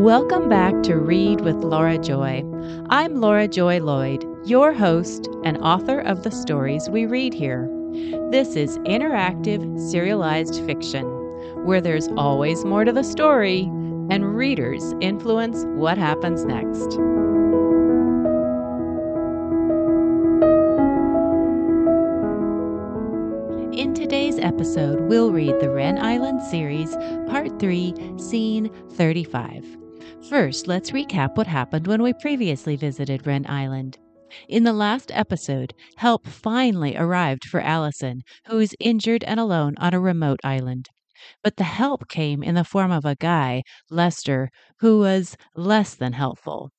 Welcome back to Read with Laura Joy. I'm Laura Joy Lloyd, your host and author of the stories we read here. This is interactive, serialized fiction, where there's always more to the story and readers influence what happens next. In today's episode, we'll read the Wren Island series, Part 3, Scene 35. First, let's recap what happened when we previously visited Wren Island. In the last episode, help finally arrived for Allison, who is injured and alone on a remote island. But the help came in the form of a guy, Lester, who was less than helpful,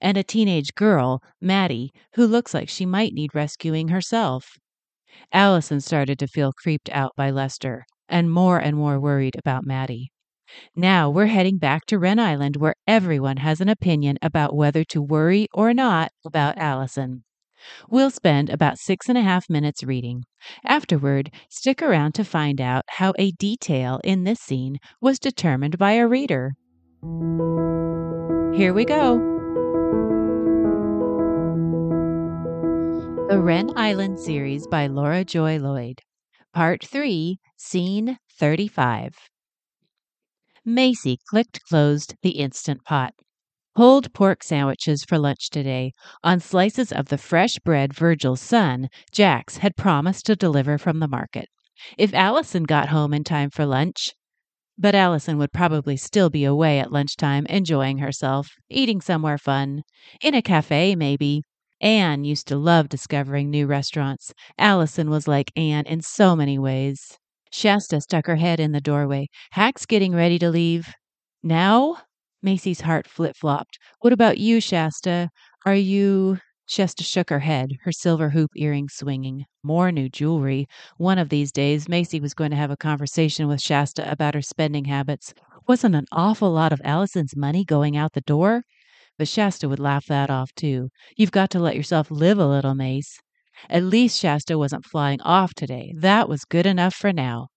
and a teenage girl, Maddie, who looks like she might need rescuing herself. Allison started to feel creeped out by Lester and more and more worried about Maddie. Now we're heading back to Wren Island where everyone has an opinion about whether to worry or not about Allison. We'll spend about six and a half minutes reading. Afterward, stick around to find out how a detail in this scene was determined by a reader. Here we go. The Wren Island series by Laura Joy Lloyd. Part 3, Scene 35. Macy clicked closed the Instant Pot. Pulled pork sandwiches for lunch today on slices of the fresh bread Virgil's son, Jax, had promised to deliver from the market. If Allison got home in time for lunch, but Allison would probably still be away at lunchtime enjoying herself, eating somewhere fun. In a cafe, maybe. Anne used to love discovering new restaurants. Allison was like Anne in so many ways. Shasta stuck her head in the doorway. Hack's getting ready to leave. Now? Macy's heart flip flopped. What about you, Shasta? Are you. Shasta shook her head, her silver hoop earrings swinging. More new jewelry. One of these days, Macy was going to have a conversation with Shasta about her spending habits. Wasn't an awful lot of Allison's money going out the door? But Shasta would laugh that off, too. You've got to let yourself live a little, Mace. At least Shasta wasn't flying off today. That was good enough for now.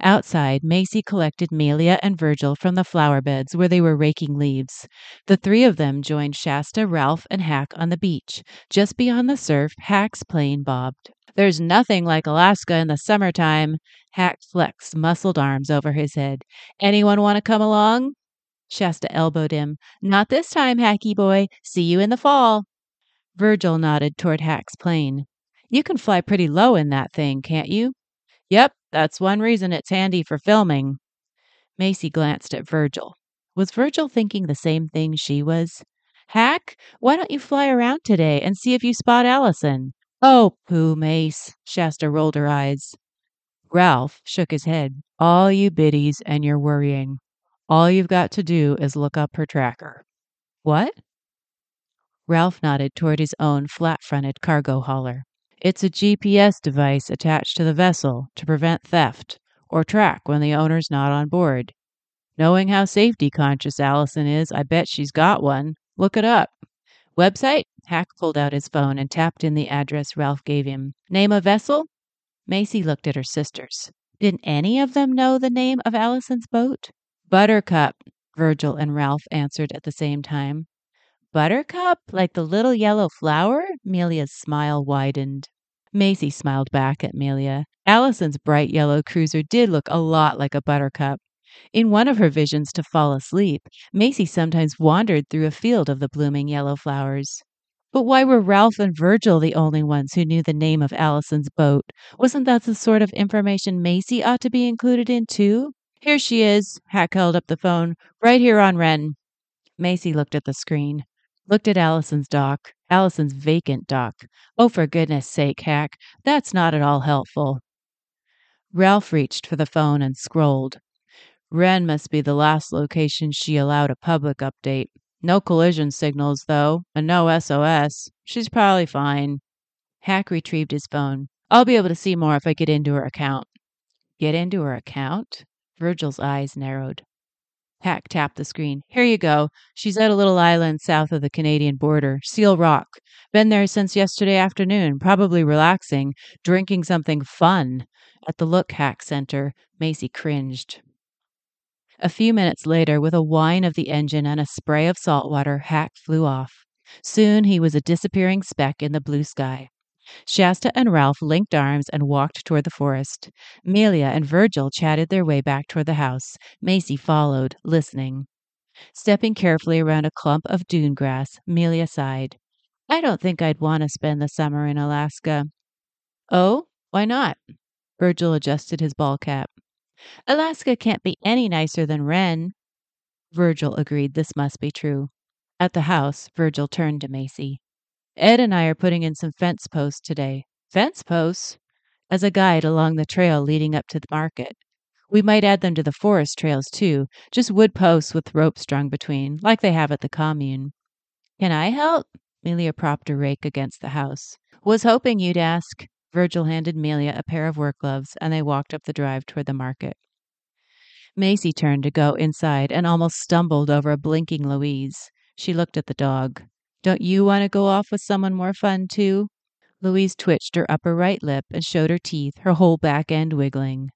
Outside, Macy collected Melia and Virgil from the flower beds where they were raking leaves. The three of them joined Shasta, Ralph, and Hack on the beach. Just beyond the surf, Hack's plane bobbed. There's nothing like Alaska in the summertime. Hack flexed muscled arms over his head. Anyone want to come along? Shasta elbowed him. Not this time, Hacky boy. See you in the fall. Virgil nodded toward Hack's plane. You can fly pretty low in that thing, can't you? Yep, that's one reason it's handy for filming. Macy glanced at Virgil. Was Virgil thinking the same thing she was? Hack, why don't you fly around today and see if you spot Allison? Oh, pooh, Mace. Shasta rolled her eyes. Ralph shook his head. All you biddies and your worrying. All you've got to do is look up her tracker. What? Ralph nodded toward his own flat fronted cargo hauler. It's a GPS device attached to the vessel to prevent theft or track when the owner's not on board. Knowing how safety conscious Allison is, I bet she's got one. Look it up. Website? Hack pulled out his phone and tapped in the address Ralph gave him. Name of vessel? Macy looked at her sisters. Didn't any of them know the name of Allison's boat? Buttercup, Virgil and Ralph answered at the same time. Buttercup? Like the little yellow flower? Melia's smile widened. Macy smiled back at Melia. Allison's bright yellow cruiser did look a lot like a buttercup. In one of her visions to fall asleep, Macy sometimes wandered through a field of the blooming yellow flowers. But why were Ralph and Virgil the only ones who knew the name of Allison's boat? Wasn't that the sort of information Macy ought to be included in, too? Here she is. Hack held up the phone. Right here on Wren. Macy looked at the screen looked at Allison's dock, Allison's vacant dock. Oh, for goodness sake, Hack, that's not at all helpful. Ralph reached for the phone and scrolled. Wren must be the last location she allowed a public update. No collision signals, though, and no SOS. She's probably fine. Hack retrieved his phone. I'll be able to see more if I get into her account. Get into her account? Virgil's eyes narrowed. Hack tapped the screen. Here you go. She's at a little island south of the Canadian border, Seal Rock. Been there since yesterday afternoon, probably relaxing, drinking something fun. At the Look Hack Center, Macy cringed. A few minutes later, with a whine of the engine and a spray of salt water, Hack flew off. Soon he was a disappearing speck in the blue sky. Shasta and Ralph linked arms and walked toward the forest. Melia and Virgil chatted their way back toward the house. Macy followed, listening. Stepping carefully around a clump of dune grass, Melia sighed. I don't think I'd want to spend the summer in Alaska. Oh, why not? Virgil adjusted his ball cap. Alaska can't be any nicer than Wren. Virgil agreed this must be true. At the house, Virgil turned to Macy. Ed and I are putting in some fence posts today. Fence posts? As a guide along the trail leading up to the market. We might add them to the forest trails too, just wood posts with rope strung between, like they have at the commune. Can I help? Melia propped a rake against the house. Was hoping you'd ask. Virgil handed Melia a pair of work gloves, and they walked up the drive toward the market. Macy turned to go inside and almost stumbled over a blinking Louise. She looked at the dog. Don't you want to go off with someone more fun, too? Louise twitched her upper right lip and showed her teeth, her whole back end wiggling.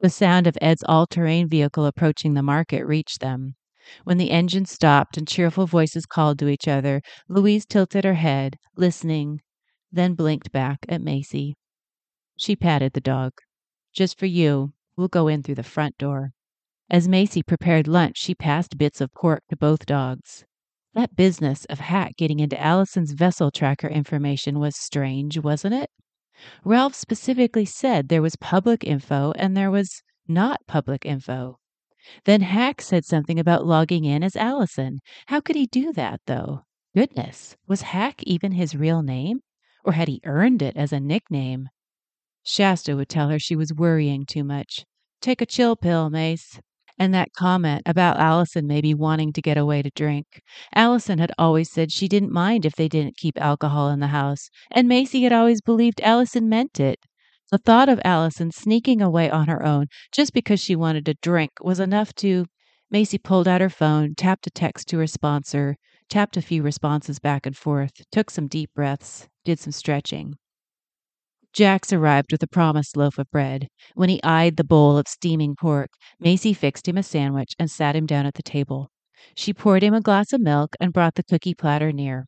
The sound of Ed's all terrain vehicle approaching the market reached them. When the engine stopped and cheerful voices called to each other, Louise tilted her head, listening, then blinked back at Macy. She patted the dog. Just for you, we'll go in through the front door. As Macy prepared lunch, she passed bits of pork to both dogs. That business of Hack getting into Allison's vessel tracker information was strange, wasn't it? Ralph specifically said there was public info and there was not public info. Then Hack said something about logging in as Allison. How could he do that, though? Goodness, was Hack even his real name? Or had he earned it as a nickname? Shasta would tell her she was worrying too much. Take a chill pill, Mace. And that comment about Allison maybe wanting to get away to drink. Allison had always said she didn't mind if they didn't keep alcohol in the house, and Macy had always believed Allison meant it. The thought of Allison sneaking away on her own just because she wanted to drink was enough to. Macy pulled out her phone, tapped a text to her sponsor, tapped a few responses back and forth, took some deep breaths, did some stretching. Jax arrived with the promised loaf of bread. When he eyed the bowl of steaming pork, Macy fixed him a sandwich and sat him down at the table. She poured him a glass of milk and brought the cookie platter near.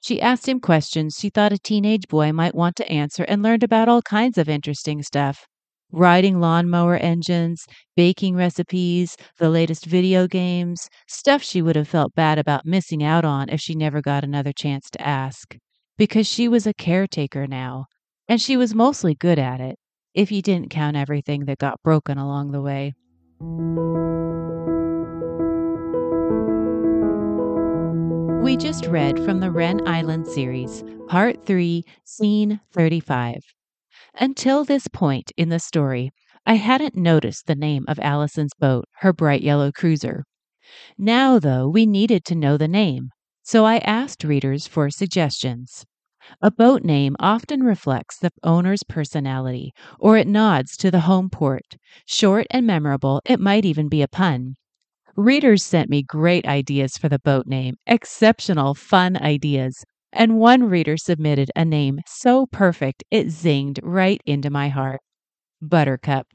She asked him questions she thought a teenage boy might want to answer and learned about all kinds of interesting stuff riding lawnmower engines, baking recipes, the latest video games, stuff she would have felt bad about missing out on if she never got another chance to ask. Because she was a caretaker now, and she was mostly good at it, if you didn't count everything that got broken along the way. We just read from the Wren Island series, Part 3, Scene 35. Until this point in the story, I hadn't noticed the name of Allison's boat, her bright yellow cruiser. Now, though, we needed to know the name, so I asked readers for suggestions. A boat name often reflects the owner's personality, or it nods to the home port. Short and memorable, it might even be a pun. Readers sent me great ideas for the boat name, exceptional, fun ideas. And one reader submitted a name so perfect it zinged right into my heart Buttercup.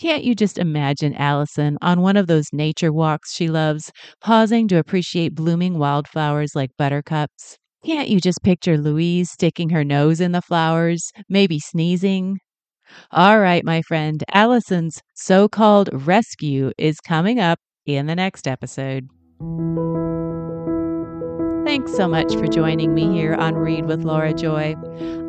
Can't you just imagine Allison on one of those nature walks she loves, pausing to appreciate blooming wildflowers like buttercups? Can't you just picture Louise sticking her nose in the flowers, maybe sneezing? All right, my friend, Allison's so called rescue is coming up in the next episode. Thanks so much for joining me here on Read with Laura Joy.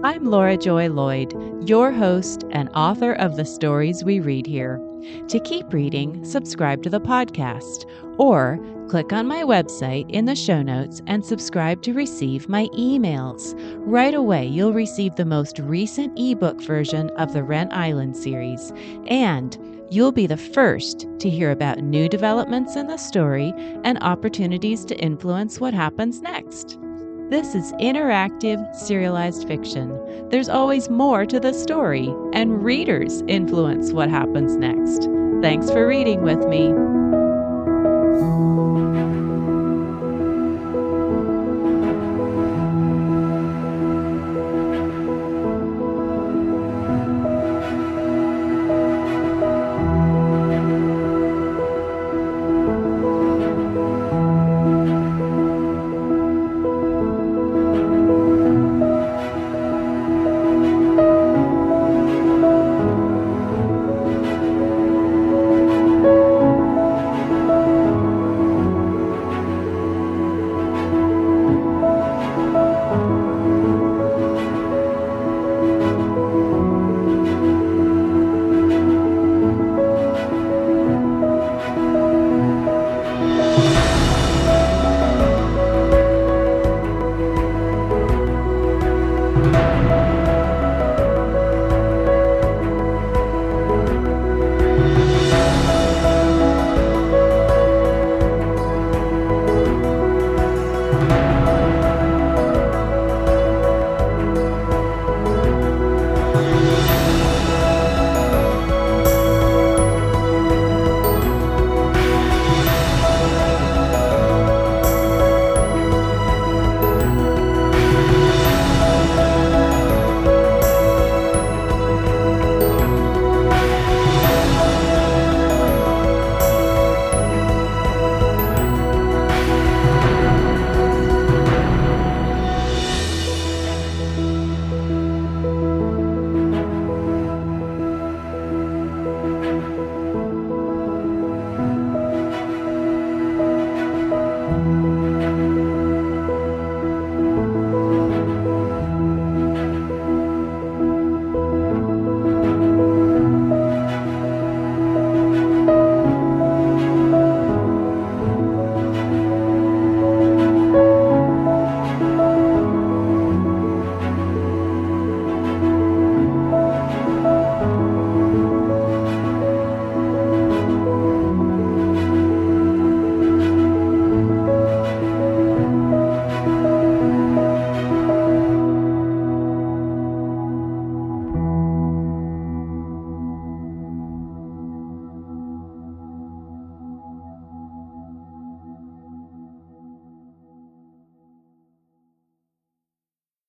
I'm Laura Joy Lloyd, your host and author of the stories we read here. To keep reading, subscribe to the podcast or click on my website in the show notes and subscribe to receive my emails. Right away, you'll receive the most recent ebook version of the Wren Island series, and you'll be the first to hear about new developments in the story and opportunities to influence what happens next. This is interactive, serialized fiction. There's always more to the story, and readers influence what happens next. Thanks for reading with me.